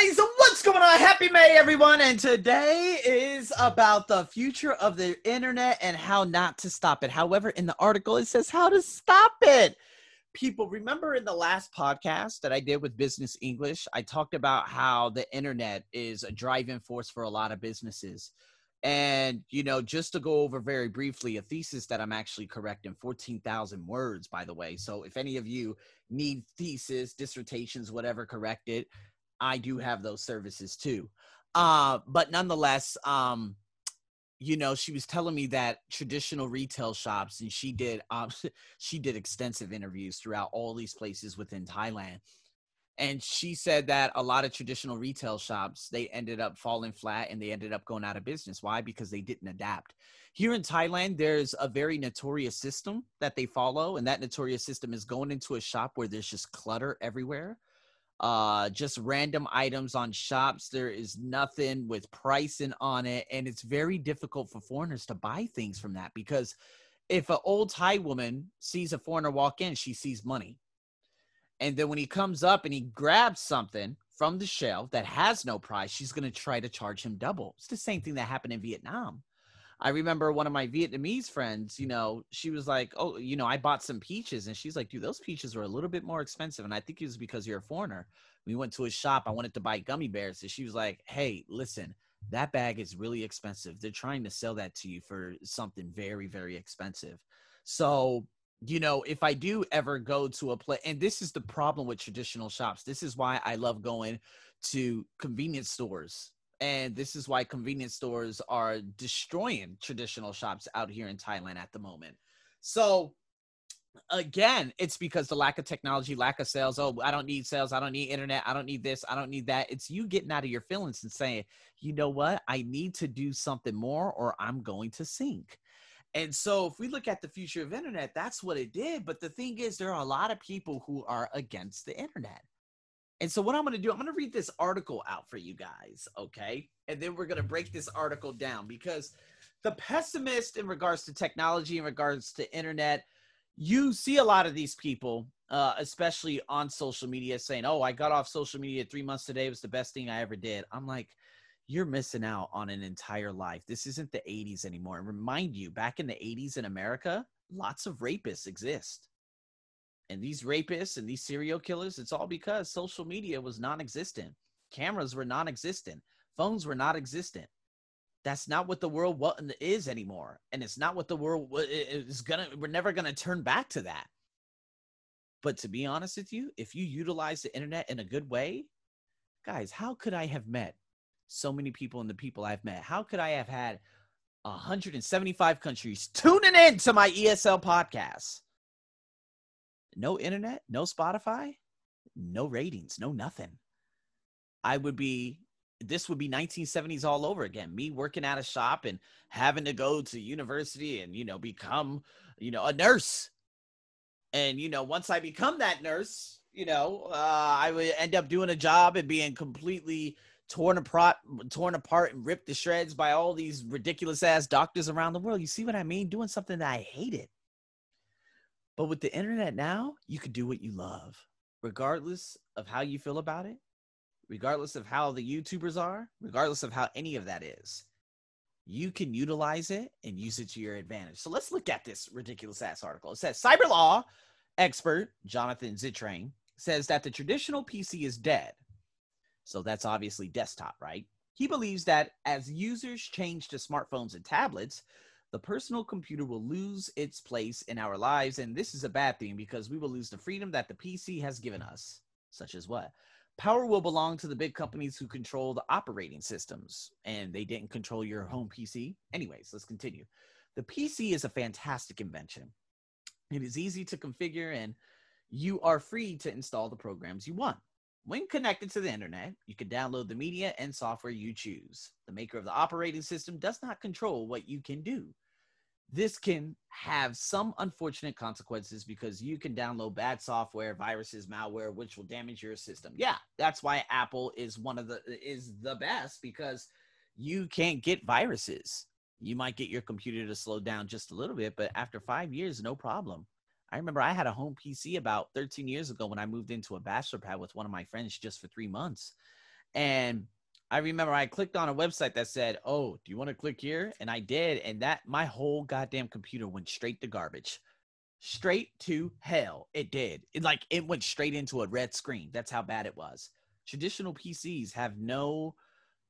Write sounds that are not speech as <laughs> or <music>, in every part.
guys, what's going on? Happy May, everyone. And today is about the future of the internet and how not to stop it. However, in the article, it says how to stop it. People, remember in the last podcast that I did with Business English, I talked about how the internet is a driving force for a lot of businesses. And, you know, just to go over very briefly, a thesis that I'm actually correcting 14,000 words, by the way. So if any of you need thesis, dissertations, whatever corrected, I do have those services too. Uh, but nonetheless, um, you know, she was telling me that traditional retail shops, and she did, um, <laughs> she did extensive interviews throughout all these places within Thailand. And she said that a lot of traditional retail shops, they ended up falling flat and they ended up going out of business. Why? Because they didn't adapt. Here in Thailand, there's a very notorious system that they follow. And that notorious system is going into a shop where there's just clutter everywhere uh just random items on shops. There is nothing with pricing on it and it's very difficult for foreigners to buy things from that because if an old thai woman sees a foreigner walk in she sees money. And then when he comes up and he grabs something from the shelf that has no price she's going to try to charge him double. It's the same thing that happened in vietnam I remember one of my Vietnamese friends, you mm. know, she was like, Oh, you know, I bought some peaches. And she's like, Dude, those peaches were a little bit more expensive. And I think it was because you're a foreigner. We went to a shop. I wanted to buy gummy bears. And she was like, Hey, listen, that bag is really expensive. They're trying to sell that to you for something very, very expensive. So, you know, if I do ever go to a place, and this is the problem with traditional shops, this is why I love going to convenience stores and this is why convenience stores are destroying traditional shops out here in Thailand at the moment. So again, it's because the lack of technology, lack of sales. Oh, I don't need sales. I don't need internet. I don't need this. I don't need that. It's you getting out of your feelings and saying, you know what? I need to do something more or I'm going to sink. And so if we look at the future of internet, that's what it did. But the thing is, there are a lot of people who are against the internet. And so what I'm going to do, I'm going to read this article out for you guys, okay? And then we're going to break this article down because the pessimist in regards to technology, in regards to internet, you see a lot of these people, uh, especially on social media, saying, "Oh, I got off social media three months today. It was the best thing I ever did." I'm like, you're missing out on an entire life. This isn't the 80s anymore. And remind you, back in the 80s in America, lots of rapists exist and these rapists and these serial killers, it's all because social media was non existent. Cameras were non existent. Phones were non existent. That's not what the world is anymore. And it's not what the world is going to, we're never going to turn back to that. But to be honest with you, if you utilize the internet in a good way, guys, how could I have met so many people and the people I've met? How could I have had 175 countries tuning in to my ESL podcast? No internet, no Spotify, no ratings, no nothing. I would be this would be 1970s all over again. Me working at a shop and having to go to university and you know become you know a nurse. And you know once I become that nurse, you know uh, I would end up doing a job and being completely torn apart, torn apart and ripped to shreds by all these ridiculous ass doctors around the world. You see what I mean? Doing something that I hated. But with the internet now, you can do what you love, regardless of how you feel about it, regardless of how the YouTubers are, regardless of how any of that is. You can utilize it and use it to your advantage. So let's look at this ridiculous ass article. It says cyber law expert Jonathan Zittrain says that the traditional PC is dead. So that's obviously desktop, right? He believes that as users change to smartphones and tablets, the personal computer will lose its place in our lives. And this is a bad thing because we will lose the freedom that the PC has given us, such as what? Power will belong to the big companies who control the operating systems, and they didn't control your home PC. Anyways, let's continue. The PC is a fantastic invention. It is easy to configure, and you are free to install the programs you want. When connected to the internet, you can download the media and software you choose. The maker of the operating system does not control what you can do. This can have some unfortunate consequences because you can download bad software, viruses, malware, which will damage your system. Yeah, that's why Apple is one of the is the best because you can't get viruses. You might get your computer to slow down just a little bit, but after 5 years no problem. I remember I had a home PC about 13 years ago when I moved into a bachelor pad with one of my friends just for three months. And I remember I clicked on a website that said, "Oh, do you want to click here?" And I did, and that my whole goddamn computer went straight to garbage, straight to hell. It did. It like it went straight into a red screen. That's how bad it was. Traditional PCs have no,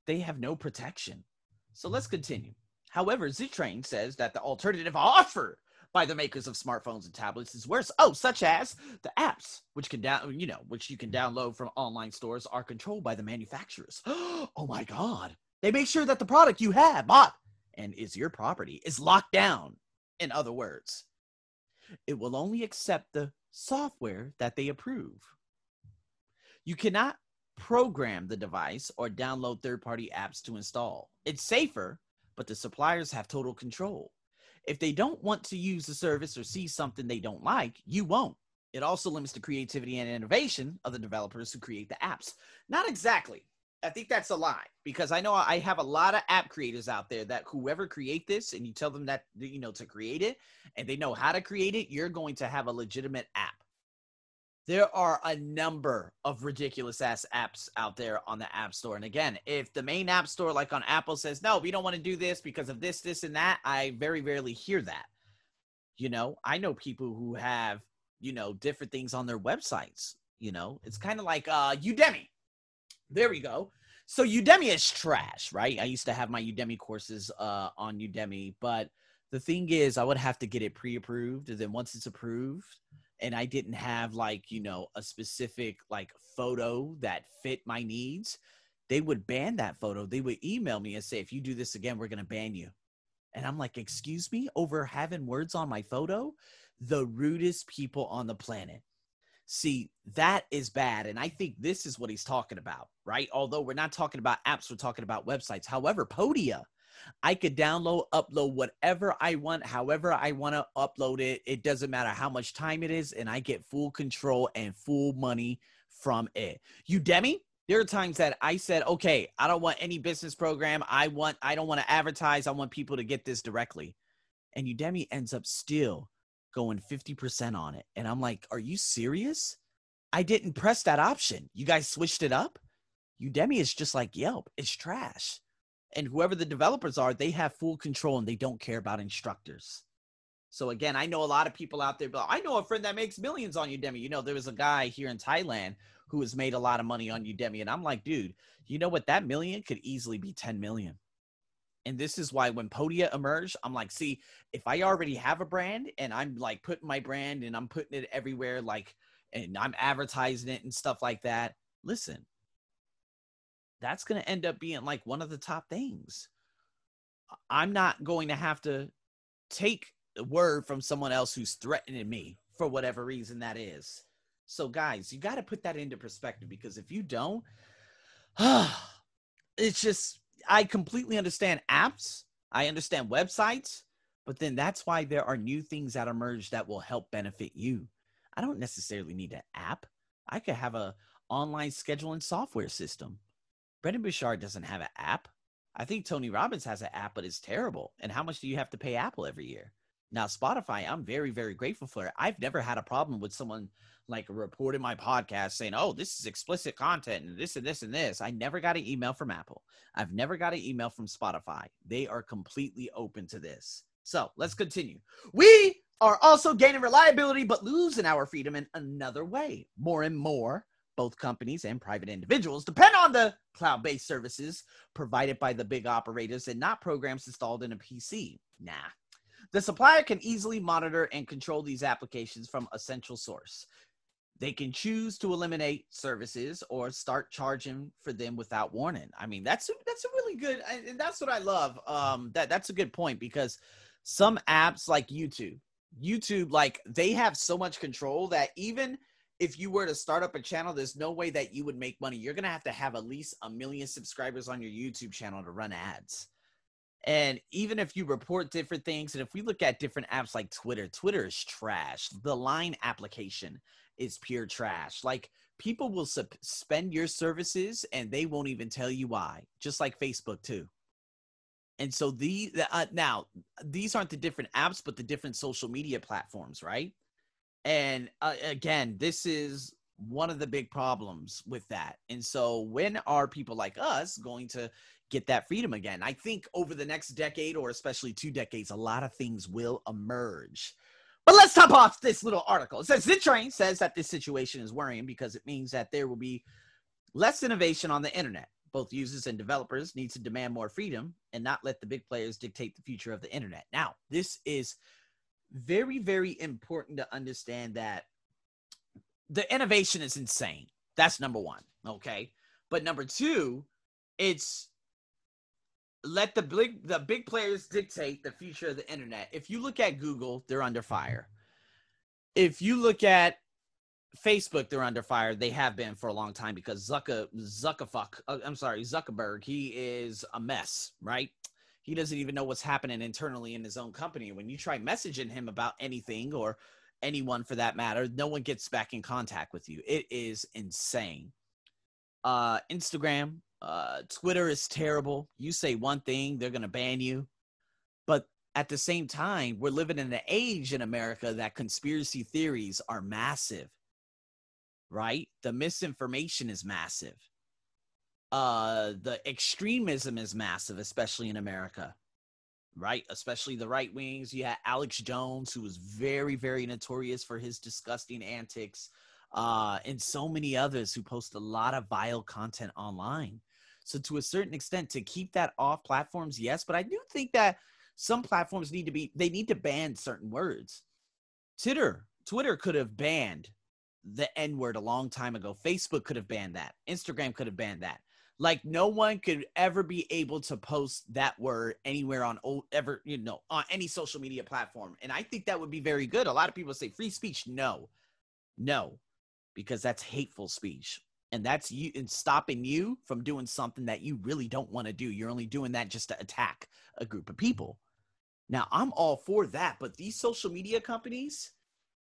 they have no protection. So let's continue. However, Zittrain says that the alternative offer by the makers of smartphones and tablets is worse. Oh, such as the apps, which can down, you know, which you can download from online stores, are controlled by the manufacturers. <gasps> oh my God! They make sure that the product you have bought and is your property is locked down. In other words, it will only accept the software that they approve. You cannot program the device or download third party apps to install. It's safer, but the suppliers have total control. If they don't want to use the service or see something they don't like, you won't. It also limits the creativity and innovation of the developers who create the apps. Not exactly. I think that's a lie because I know I have a lot of app creators out there that whoever create this and you tell them that you know to create it and they know how to create it, you're going to have a legitimate app there are a number of ridiculous ass apps out there on the app store and again if the main app store like on apple says no we don't want to do this because of this this and that i very rarely hear that. You know i know people who have you know different things on their websites you know? It's kind of like uh udemy. There we go. So udemy is trash right? I used to have my udemy courses uh on udemy but the thing is i would have to get it pre-approved and then once it's approved and I didn't have like, you know, a specific like photo that fit my needs, they would ban that photo. They would email me and say, if you do this again, we're going to ban you. And I'm like, excuse me, over having words on my photo? The rudest people on the planet. See, that is bad. And I think this is what he's talking about, right? Although we're not talking about apps, we're talking about websites. However, Podia I could download, upload whatever I want, however I want to upload it. It doesn't matter how much time it is, and I get full control and full money from it. Udemy, there are times that I said, okay, I don't want any business program. I want, I don't want to advertise. I want people to get this directly. And Udemy ends up still going 50% on it. And I'm like, are you serious? I didn't press that option. You guys switched it up? Udemy is just like Yelp. It's trash and whoever the developers are, they have full control and they don't care about instructors. So again, I know a lot of people out there, but I know a friend that makes millions on Udemy. You know, there was a guy here in Thailand who has made a lot of money on Udemy. And I'm like, dude, you know what? That million could easily be 10 million. And this is why when Podia emerged, I'm like, see, if I already have a brand and I'm like putting my brand and I'm putting it everywhere, like, and I'm advertising it and stuff like that, listen, that's going to end up being like one of the top things. I'm not going to have to take the word from someone else who's threatening me for whatever reason that is. So, guys, you got to put that into perspective because if you don't, <sighs> it's just, I completely understand apps, I understand websites, but then that's why there are new things that emerge that will help benefit you. I don't necessarily need an app. I could have a online scheduling software system. Brendon Burchard doesn't have an app. I think Tony Robbins has an app, but it's terrible. And how much do you have to pay Apple every year? Now, Spotify, I'm very, very grateful for it. I've never had a problem with someone like reporting my podcast saying, oh, this is explicit content and this and this and this. I never got an email from Apple. I've never got an email from Spotify. They are completely open to this. So let's continue. We are also gaining reliability, but losing our freedom in another way. More and more both companies and private individuals depend on the cloud based services provided by the big operators and not programs installed in a PC. Nah. The supplier can easily monitor and control these applications from a central source. They can choose to eliminate services or start charging for them without warning. I mean, that's a, that's a really good, and that's what I love. Um, that that's a good point because some apps like YouTube, YouTube, like they have so much control that even if you were to start up a channel, there's no way that you would make money. You're going to have to have at least a million subscribers on your YouTube channel to run ads. And even if you report different things, and if we look at different apps like Twitter, Twitter is trash. The Line application is pure trash. Like people will suspend your services and they won't even tell you why, just like Facebook, too. And so the uh, now these aren't the different apps, but the different social media platforms, right? And uh, again, this is one of the big problems with that. And so, when are people like us going to get that freedom again? I think over the next decade, or especially two decades, a lot of things will emerge. But let's top off this little article. It says Zittrain says that this situation is worrying because it means that there will be less innovation on the internet. Both users and developers need to demand more freedom and not let the big players dictate the future of the internet. Now, this is very, very important to understand that the innovation is insane. That's number one. Okay. But number two, it's let the big the big players dictate the future of the internet. If you look at Google, they're under fire. If you look at Facebook, they're under fire. They have been for a long time because Zucker Zuckerfuck. Uh, I'm sorry, Zuckerberg. He is a mess, right? He doesn't even know what's happening internally in his own company. When you try messaging him about anything or anyone for that matter, no one gets back in contact with you. It is insane. Uh, Instagram, uh, Twitter is terrible. You say one thing, they're gonna ban you. But at the same time, we're living in an age in America that conspiracy theories are massive right? The misinformation is massive. Uh, the extremism is massive, especially in America, right? Especially the right wings. You had Alex Jones, who was very, very notorious for his disgusting antics, uh, and so many others who post a lot of vile content online. So, to a certain extent, to keep that off platforms, yes, but I do think that some platforms need to be they need to ban certain words. Twitter, Twitter could have banned the N word a long time ago. Facebook could have banned that. Instagram could have banned that. Like no one could ever be able to post that word anywhere on ever, you know, on any social media platform. And I think that would be very good. A lot of people say free speech. No, no, because that's hateful speech. And that's you and stopping you from doing something that you really don't want to do. You're only doing that just to attack a group of people. Now, I'm all for that, but these social media companies,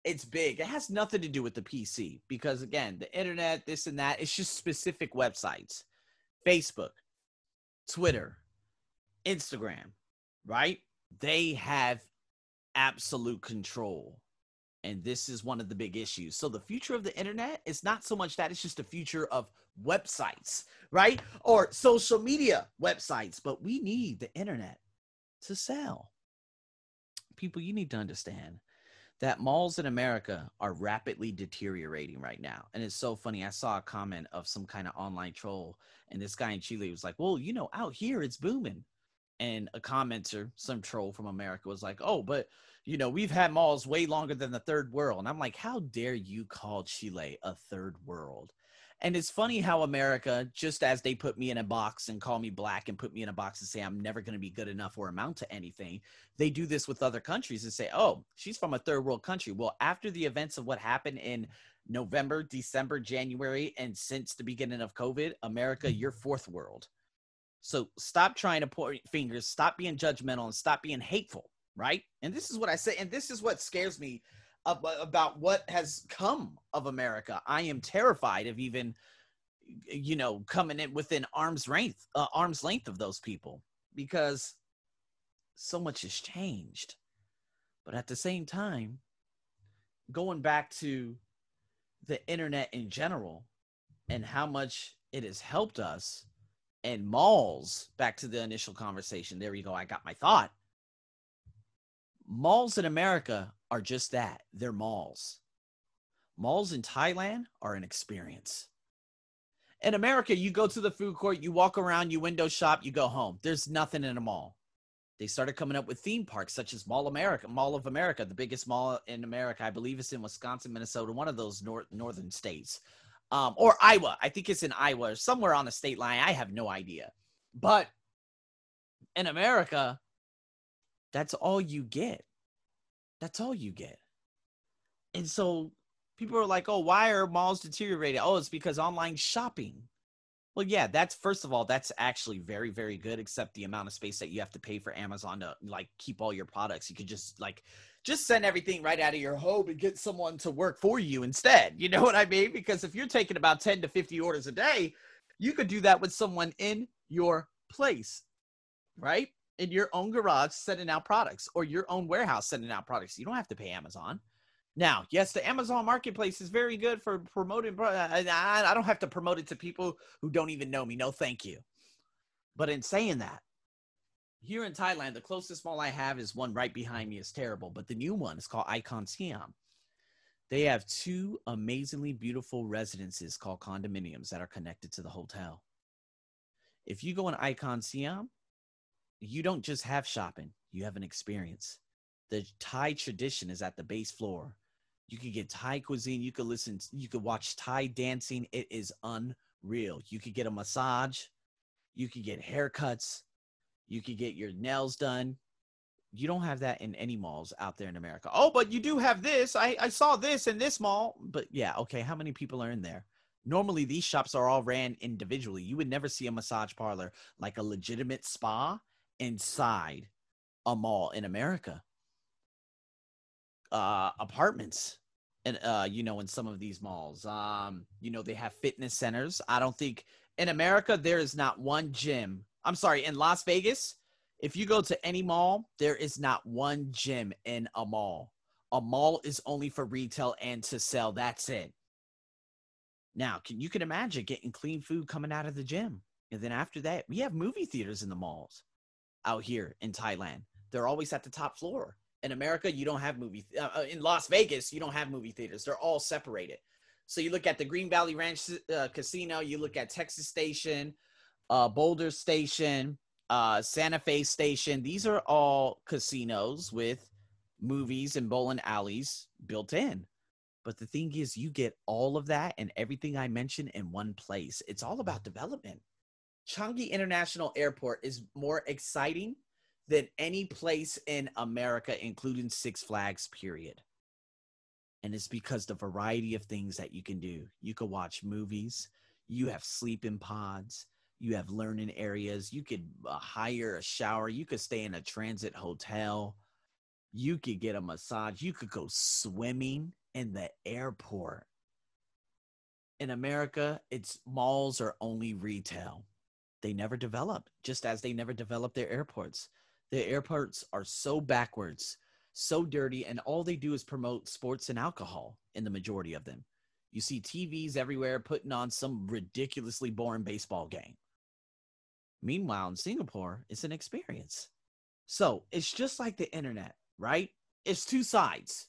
it's big. It has nothing to do with the PC because again, the internet, this and that, it's just specific websites. Facebook, Twitter, Instagram, right? They have absolute control. And this is one of the big issues. So the future of the internet is not so much that it's just the future of websites, right? Or social media websites, but we need the internet to sell. People, you need to understand that malls in America are rapidly deteriorating right now. And it's so funny. I saw a comment of some kind of online troll, and this guy in Chile was like, Well, you know, out here it's booming. And a commenter, some troll from America, was like, Oh, but you know, we've had malls way longer than the third world. And I'm like, How dare you call Chile a third world? And it's funny how America, just as they put me in a box and call me black and put me in a box and say I'm never going to be good enough or amount to anything, they do this with other countries and say, oh, she's from a third world country. Well, after the events of what happened in November, December, January, and since the beginning of COVID, America, you're fourth world. So stop trying to point fingers, stop being judgmental, and stop being hateful, right? And this is what I say, and this is what scares me about what has come of America. I am terrified of even, you know, coming in within arm's length, uh, arm's length of those people because so much has changed. But at the same time, going back to the internet in general and how much it has helped us and malls back to the initial conversation there you go i got my thought malls in america are just that they're malls. Malls in Thailand are an experience. In America, you go to the food court, you walk around, you window shop, you go home. There's nothing in a mall. They started coming up with theme parks such as Mall America, Mall of America, the biggest mall in America. I believe it's in Wisconsin, Minnesota, one of those north, northern states. Um, or Iowa. I think it's in Iowa, or somewhere on the state line. I have no idea. But in America, that's all you get. That's all you get. And so people are like, oh, why are malls deteriorating? Oh, it's because online shopping. Well, yeah, that's first of all, that's actually very, very good, except the amount of space that you have to pay for Amazon to like keep all your products. You could just like just send everything right out of your home and get someone to work for you instead. You know what I mean? Because if you're taking about 10 to 50 orders a day, you could do that with someone in your place, right? In your own garage sending out products or your own warehouse sending out products. You don't have to pay Amazon. Now, yes, the Amazon Marketplace is very good for promoting. Uh, I, I don't have to promote it to people who don't even know me. No, thank you. But in saying that, here in Thailand, the closest mall I have is one right behind me. is terrible, but the new one is called Icon Siam. They have two amazingly beautiful residences called condominiums that are connected to the hotel. If you go in Icon Siam, you don't just have shopping, you have an experience. The Thai tradition is at the base floor. You could get Thai cuisine, you could listen, you could watch Thai dancing. It is unreal. You could get a massage, you could get haircuts, you could get your nails done. You don't have that in any malls out there in America. Oh, but you do have this. I, I saw this in this mall. But yeah, okay, how many people are in there? Normally, these shops are all ran individually. You would never see a massage parlor like a legitimate spa inside a mall in America. Uh, apartments and uh you know in some of these malls um you know they have fitness centers i don't think in america there is not one gym I'm sorry, in Las Vegas, if you go to any mall, there is not one gym in a mall. A mall is only for retail and to sell. That's it. Now, can you can imagine getting clean food coming out of the gym. And then after that, we have movie theaters in the malls out here in Thailand. They're always at the top floor. In America, you don't have movie uh, uh, in Las Vegas, you don't have movie theaters. They're all separated. So you look at the Green Valley Ranch uh, Casino, you look at Texas Station, uh, Boulder Station, uh, Santa Fe Station. These are all casinos with movies and bowling alleys built in. But the thing is, you get all of that and everything I mentioned in one place. It's all about development. Changi International Airport is more exciting than any place in America, including Six Flags, period. And it's because the variety of things that you can do. You can watch movies, you have sleeping pods, you have learning areas. You could uh, hire a shower. You could stay in a transit hotel. You could get a massage. You could go swimming in the airport. In america it's malls are only retail they never develop just as they never develop their airports Their airports are so backwards so dirty and all they do is promote sports and alcohol in the majority of them you see TVs everywhere putting on some ridiculously boring baseball game. Meanwhile, in Singapore, it's an experience. So it's just like the internet, right? It's two sides,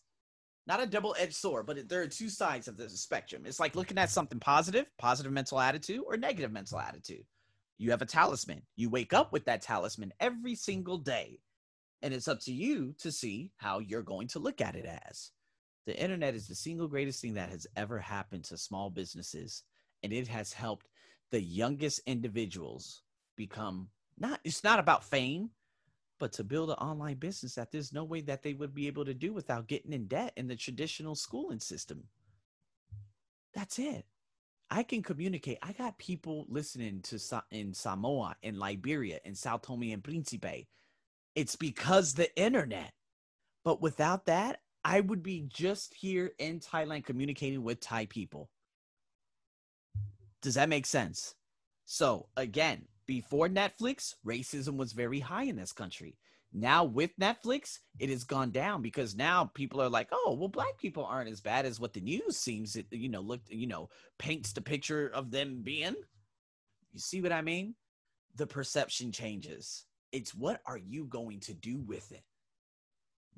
not a double edged sword, but there are two sides of the spectrum. It's like looking at something positive, positive mental attitude, or negative mental attitude. You have a talisman. You wake up with that talisman every hmm. single day. And it's up to you to see how you're going to look at it as. The internet is the single greatest thing that has ever happened to small businesses. And it has helped the youngest individuals become not it's not about fame but to build an online business that there's no way that they would be able to do without getting in debt in the traditional schooling system that's it i can communicate i got people listening to in samoa in liberia in sao tome and principe. It's because the internet. But without that i would be just here in thailand communicating with thai people. Does that make sense? So again before Netflix, racism was very high in this country. Now with Netflix, it has gone down because now people are like, "Oh, well, black people aren't as bad as what the news seems, it, you know, look, you know, paints the picture of them being." You see what I mean? The perception changes. It's what are you going to do with it?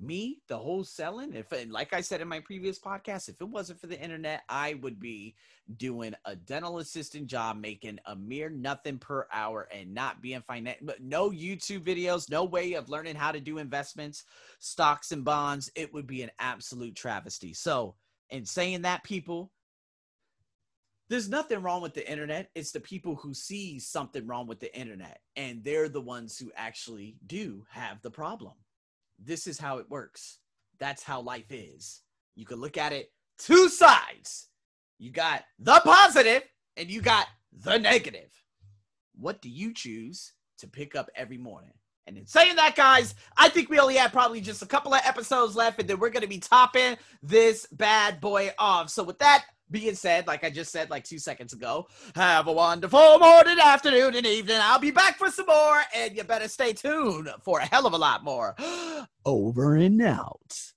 Me the whole selling if like i said in my previous podcast if it wasn't for the internet i would be doing a dental assistant job making a mere nothing per hour and not being financial but no youtube videos no way of learning how to do investments stocks and bonds. It would be an absolute travesty. So in saying that people there's nothing wrong with the internet. It's the people who see something wrong with the internet, and they're the ones who actually do have the problem this is how it works. That's how life is. You can look at it two sides. You got the positive and you got the negative. What do you choose to pick up every morning? And in saying that, guys, I think we only have probably just a couple of episodes left, and then we're going to be topping this bad boy off. So, with that, being said, like I just said like two seconds ago, have a wonderful morning, afternoon, and evening. I'll be back for some more, and you better stay tuned for a hell of a lot more. <gasps> Over and out.